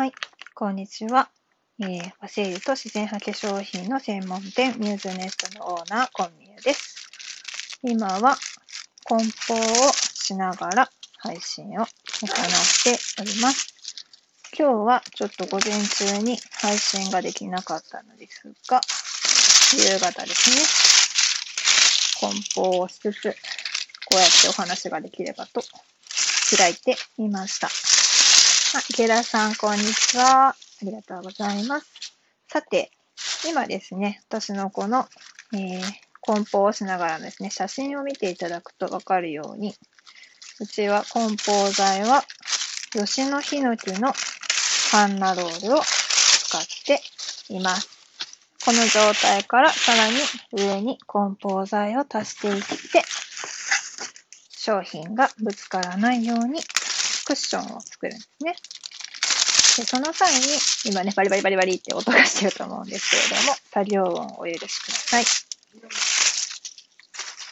はい、こんにちは。えー、和製油と自然派化粧品の専門店、ミューズネストのオーナー、コンミューです。今は、梱包をしながら配信を行っております。今日はちょっと午前中に配信ができなかったのですが、夕方ですね、梱包をしつつ、こうやってお話ができればと開いてみました。あ、池田さん、こんにちは。ありがとうございます。さて、今ですね、私のこの、えー、梱包をしながらですね、写真を見ていただくとわかるように、うちは梱包材は、吉野ヒノキのカンナロールを使っています。この状態からさらに上に梱包材を足していって、商品がぶつからないようにクッションを作るんですね。でその際に、今ね、バリバリバリバリって音がしてると思うんですけれども、作業音をお許しください。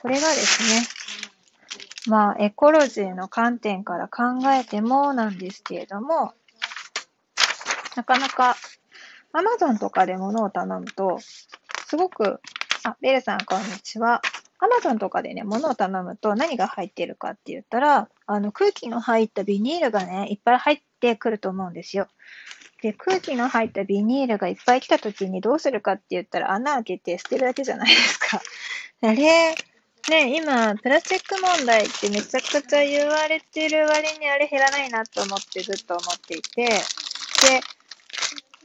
これがですね、まあ、エコロジーの観点から考えてもなんですけれども、なかなか、アマゾンとかで物を頼むと、すごく、あ、ベルさん、こんにちは。アマゾンとかでね、物を頼むと何が入ってるかって言ったら、あの空気の入ったビニールがね、いっぱい入ってくると思うんですよ。で、空気の入ったビニールがいっぱい来た時にどうするかって言ったら穴開けて捨てるだけじゃないですか。あれ、ね、今、プラスチック問題ってめちゃくちゃ言われてる割にあれ減らないなと思ってずっと思っていて、で、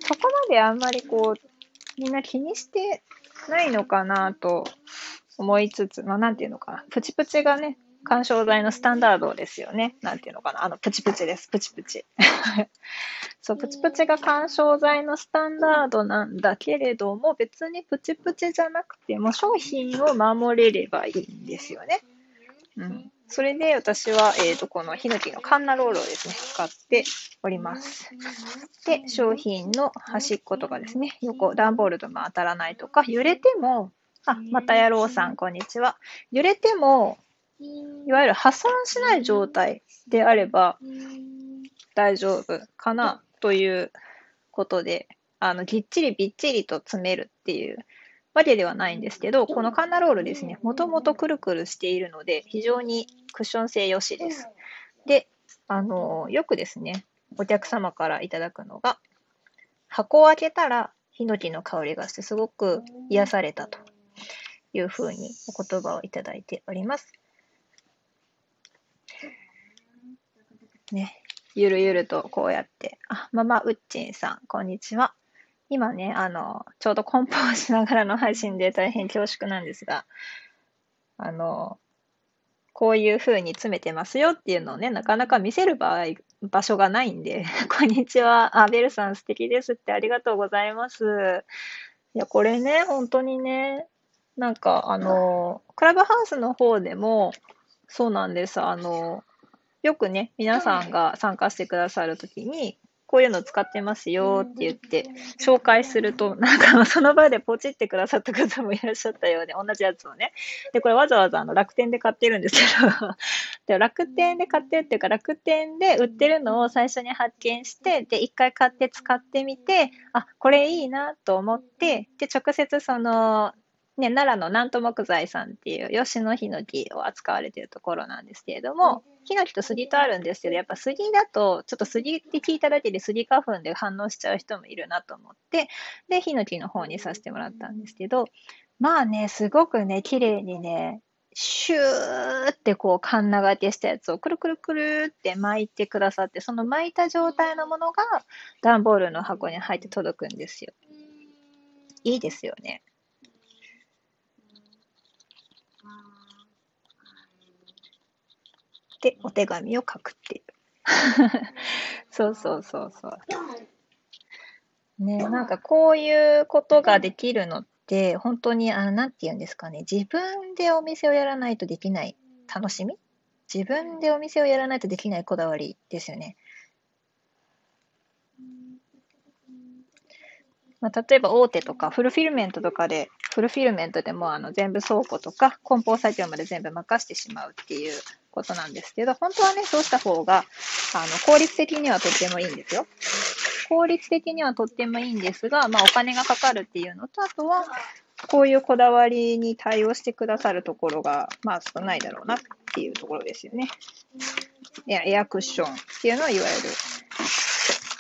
そこまであんまりこう、みんな気にしてないのかなと思いつつ、まあ、なんていうのかな。プチプチがね、干渉剤のスタンダードですよね。なんていうのかな。あの、プチプチです。プチプチ。そう、プチプチが干渉剤のスタンダードなんだけれども、別にプチプチじゃなくても商品を守れればいいんですよね。うん。それで私は、えっ、ー、と、このヒノキのカンナロールをですね、使っております。で、商品の端っことかですね、横、段ボールとも当たらないとか、揺れてもあ、またやろうさん、こんにちは。揺れても、いわゆる破損しない状態であれば大丈夫かなということで、あの、ぎっちりびっちりと詰めるっていうわけではないんですけど、このカンナロールですね、もともとくるくるしているので、非常にクッション性良しです。で、あの、よくですね、お客様からいただくのが、箱を開けたら、ヒノキの香りがしてすごく癒されたというふうにお言葉をいただいております。ね、ゆるゆるとこうやって、あ、ママウッチンさん、こんにちは。今ね、あの、ちょうど梱包しながらの配信で大変恐縮なんですが、あの、こういう風に詰めてますよっていうのをね、なかなか見せる場合、場所がないんで、こんにちは。あ、ベルさん素敵ですってありがとうございます。いや、これね、本当にね、なんか、あの、クラブハウスの方でも、そうなんです。あの、よくね、皆さんが参加してくださるときに、こういうの使ってますよって言って、紹介すると、なんかその場でポチってくださった方もいらっしゃったようで、同じやつをね。で、これわざわざあの楽天で買ってるんですけど、で楽天で買ってるっていうか、楽天で売ってるのを最初に発見して、で、一回買って使ってみて、あ、これいいなと思って、で、直接その、ね、奈良の南都木材さんっていう吉野ヒノキを扱われているところなんですけれども、ヒノキと杉とあるんですけど、やっぱ杉だと、ちょっと杉って聞いただけで杉花粉で反応しちゃう人もいるなと思って、で、ヒノキの方にさせてもらったんですけど、まあね、すごくね、綺麗にね、シューってこう、カンナがけしたやつをくるくるくるって巻いてくださって、その巻いた状態のものが段ボールの箱に入って届くんですよ。いいですよね。で、お手紙を書くっていう。そうそうそうそう。ね、なんかこういうことができるのって、本当に、あ、なんて言うんですかね、自分でお店をやらないとできない楽しみ？自分でお店をやらないとできないこだわりですよね。まあ、例えば大手とかフルフィルメントとかで、フルフィルメントでもあの全部倉庫とか梱包作業まで全部任してしまうっていうことなんですけど、本当はね、そうした方が、あの、効率的にはとってもいいんですよ。効率的にはとってもいいんですが、まあお金がかかるっていうのと、あとは、こういうこだわりに対応してくださるところが、まあ少ないだろうなっていうところですよね。エアクッションっていうのは、いわゆる、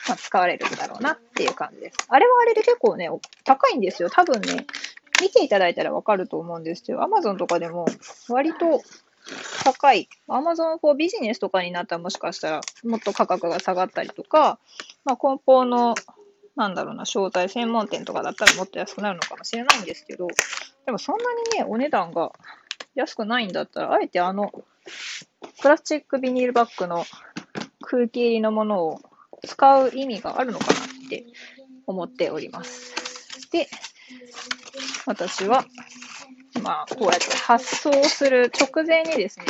まあ、使われるんだろうなっていう感じです。あれはあれで結構ね、高いんですよ。多分ね、見ていただいたらわかると思うんですけど、Amazon とかでも割と高い。Amazon 4ビジネスとかになったらもしかしたらもっと価格が下がったりとか、まあ、梱包の、なんだろうな、招待専門店とかだったらもっと安くなるのかもしれないんですけど、でもそんなにね、お値段が安くないんだったら、あえてあの、プラスチックビニールバッグの空気入りのものを使う意味があるのかなって思っております。で、私は、まあ、こうやって発送する直前にですね、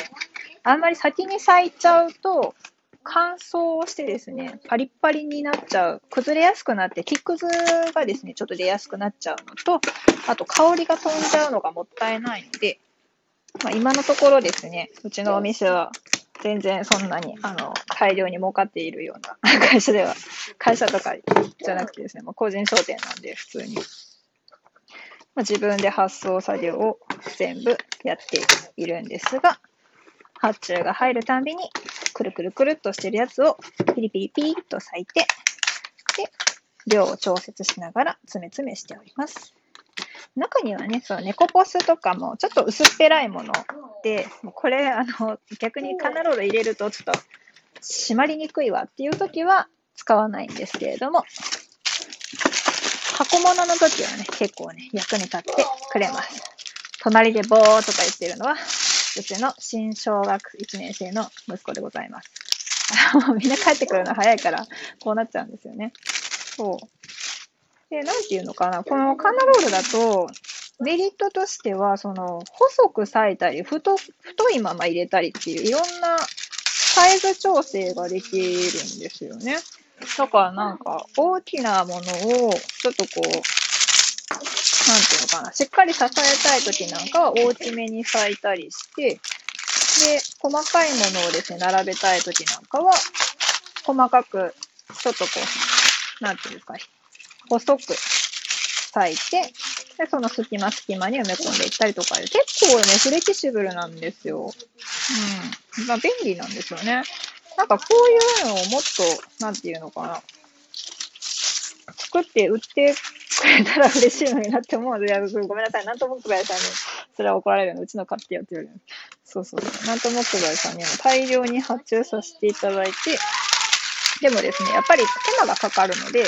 あんまり先に咲いちゃうと、乾燥してですね、パリッパリになっちゃう、崩れやすくなって、木くずがですね、ちょっと出やすくなっちゃうのと、あと香りが飛んじゃうのがもったいないので、まあ、今のところですね、うちのお店は全然そんなに、あの、大量に儲かっているような 会社では、会社とかじゃなくてですね、まあ、個人商店なんで普通に、まあ、自分で発送作業を全部やっているんですが、発注が入るたびに、くるくるくるっとしてるやつをピリピリピリっと裂いて、で、量を調節しながら詰め詰めしております。中にはね、そう、猫ポスとかもちょっと薄っぺらいもので、これ、あの、逆にカナロール入れるとちょっと締まりにくいわっていう時は使わないんですけれども、箱物の時はね、結構ね、役に立ってくれます。隣でボーとか言ってるのは、うちの新小学1年生の息子でございます。みんな帰ってくるの早いから、こうなっちゃうんですよね。そう。で、なんていうのかな、このカナロールだと、メリットとしては、その、細く裂いたり、太、太いまま入れたりっていう、いろんなサイズ調整ができるんですよね。だからなんか、大きなものを、ちょっとこう、なんていうのかな、しっかり支えたい時なんかは大きめに裂いたりして、で、細かいものをですね、並べたい時なんかは、細かく、ちょっとこう、なんていうか、細く裂いて、で、その隙間隙間に埋め込んでいったりとかで、結構ね、フレキシブルなんですよ。うん。まあ、便利なんですよね。なんかこういうのをもっと、なんていうのかな。作って売ってくれたら嬉しいのになって思うので、ごめんなさい。なんともくばやさんに、それは怒られるの。うちの買ってよって言われる。そうそうそう。なんともくばやさんにも大量に発注させていただいて、でもですね、やっぱり手間がかかるので、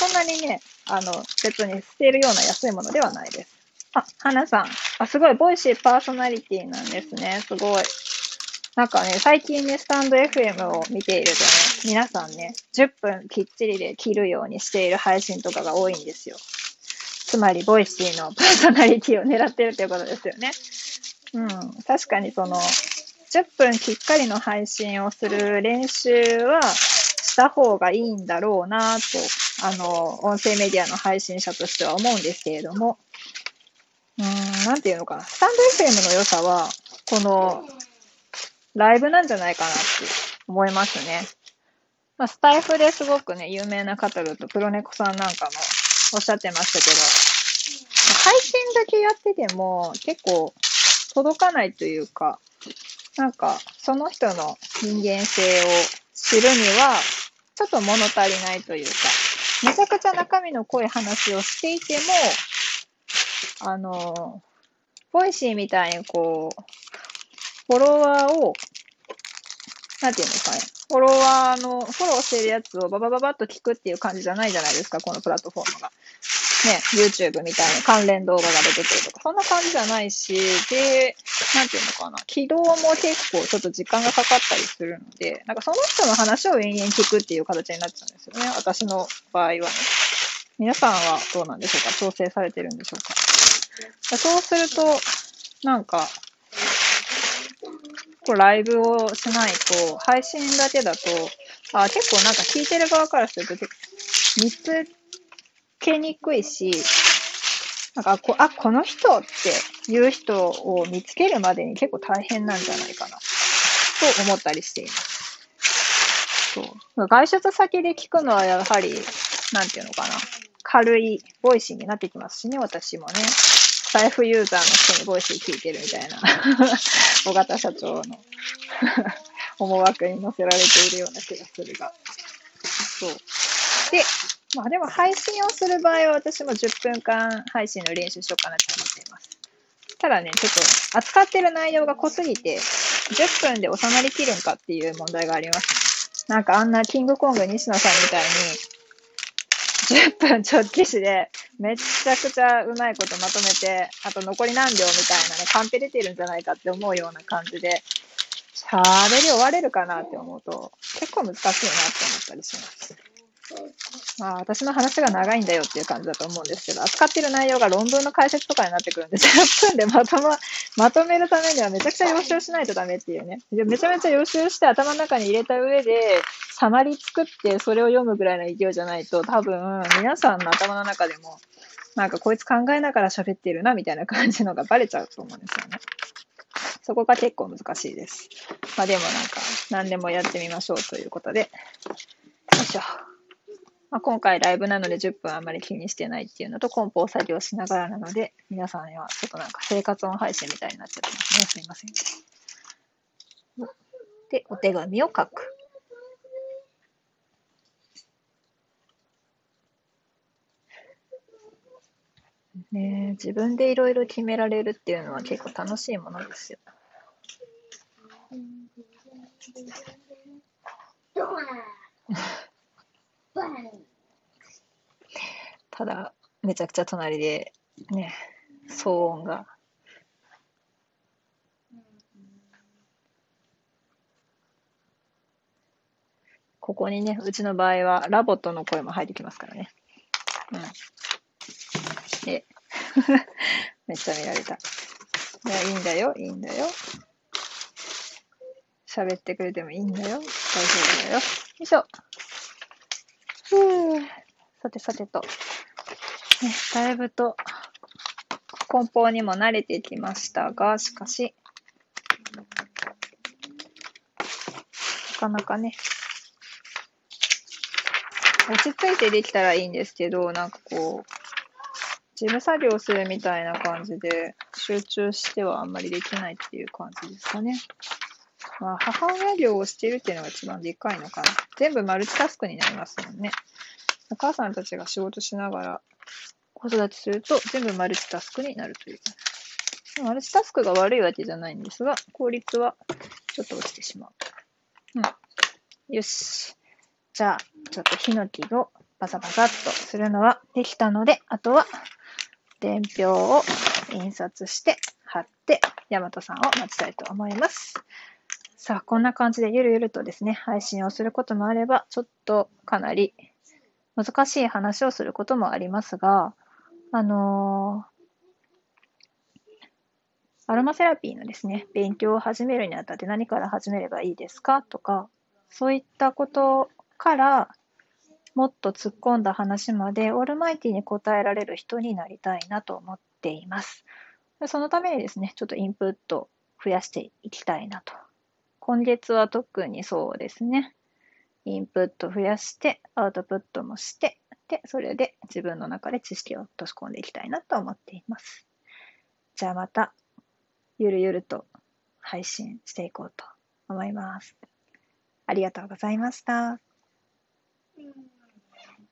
そんなにね、あの、別に捨てるような安いものではないです。あ、花さん。あ、すごい、 Voicy パーソナリティなんですね。すごい。なんかね、最近ね、 stand.fm を見ているとね、皆さんね、10分きっちりで切るようにしている配信とかが多いんですよ。つまり、 Voicy のパーソナリティを狙ってるということですよね。うん。確かにその、10分きっかりの配信をする練習はした方がいいんだろうなとあの、音声メディアの配信者としては思うんですけれども、うーん、なんていうのかな。スタンド FM の良さは、この、ライブなんじゃないかなって思いますね。まあ、スタイフですごくね、有名な方だと、プロネコさんなんかもおっしゃってましたけど、配信だけやってても結構届かないというか、なんか、その人の人間性を知るには、ちょっと物足りないというか、めちゃくちゃ中身の濃い話をしていても、あの、 Voicy みたいにこう、フォロワーを、なんていうんですかね、フォロワーの、フォローしてるやつをババババッと聞くっていう感じじゃないじゃないですか、このプラットフォームが。ね、YouTube みたいな関連動画が出てくるとか、そんな感じじゃないし、で、なんていうのかな、起動も結構ちょっと時間がかかったりするので、なんかその人の話を延々聞くっていう形になっちゃうんですよね、私の場合はね。皆さんはどうなんでしょうか？調整されてるんでしょうか？そうすると、なんか、こうライブをしないと、配信だけだと、あ結構なんか聞いてる側からすると、見つけにくいし、なんかこ、あ、この人っていう人を見つけるまでに結構大変なんじゃないかな、と思ったりしています。そう。外出先で聞くのはやはり、なんていうのかな。軽い Voicy になってきますしね、私もね。財布ユーザーの人に Voicy 聞いてるみたいな、尾形社長の 思惑に乗せられているような気がするが。そう。で、まあでも配信をする場合は私も10分間配信の練習しようかなと思っています。ただね、ちょっと扱ってる内容が濃すぎて、10分で収まりきるんかっていう問題があります。なんかあんなキングコング西野さんみたいに、10分直帰しで、めちゃくちゃうまいことまとめて、あと残り何秒みたいなね、カンペ出てるんじゃないかって思うような感じで、喋り終われるかなって思うと、結構難しいなって思ったりします。まあ、私の話が長いんだよっていう感じだと思うんですけど、扱ってる内容が論文の解説とかになってくるんで、10分でまとま、まとめるためにはめちゃくちゃ予習しないとダメっていうね。めちゃめちゃ予習して頭の中に入れた上で、サマリ作ってそれを読むぐらいの勢いじゃないと、多分皆さんの頭の中でも、なんかこいつ考えながら喋ってるなみたいな感じのがバレちゃうと思うんですよね。そこが結構難しいです。まあでもなんか、何でもやってみましょうということで。よいしょ。まあ、今回ライブなので10分あんまり気にしてないっていうのと、梱包作業しながらなので、皆さんにはちょっとなんか生活音配信みたいになっちゃってますね。すいません。で、お手紙を書く。ね自分でいろいろ決められるっていうのは結構楽しいものですよ。ただ、めちゃくちゃ隣で、ね、騒音が。ここにね、うちの場合はラボットの声も入ってきますからね。うん。え、めっちゃ見られた。いや、いいんだよ、いいんだよ。喋ってくれてもいいんだよ。大丈夫だよ。よいしょ。ふぅ。さてさてと。ね、だいぶと、梱包にも慣れてきましたが、しかし、なかなかね、落ち着いてできたらいいんですけど、なんかこう、事務作業するみたいな感じで、集中してはあんまりできないっていう感じですかね。まあ、母親業をしているっていうのが一番でかいのかな。全部マルチタスクになりますもんね。お母さんたちが仕事しながら子育てすると全部マルチタスクになるという。マルチタスクが悪いわけじゃないんですが、効率はちょっと落ちてしまう。うん。よし。じゃあ、ちょっとヒノキをバサバサっとするのはできたので、あとは伝票を印刷して貼って、ヤマトさんを待ちたいと思います。さあ、こんな感じでゆるゆるとですね、配信をすることもあれば、ちょっとかなり難しい話をすることもありますが、あのー、アロマセラピーのですね、勉強を始めるにあたって何から始めればいいですか？とか、そういったことからもっと突っ込んだ話までオールマイティに答えられる人になりたいなと思っています。そのためにですね、ちょっとインプット増やしていきたいなと今月は特にそうですね。インプット増やして、アウトプットもして、で、それで自分の中で知識を落とし込んでいきたいなと思っています。じゃあまた、ゆるゆると配信していこうと思います。ありがとうございました。うん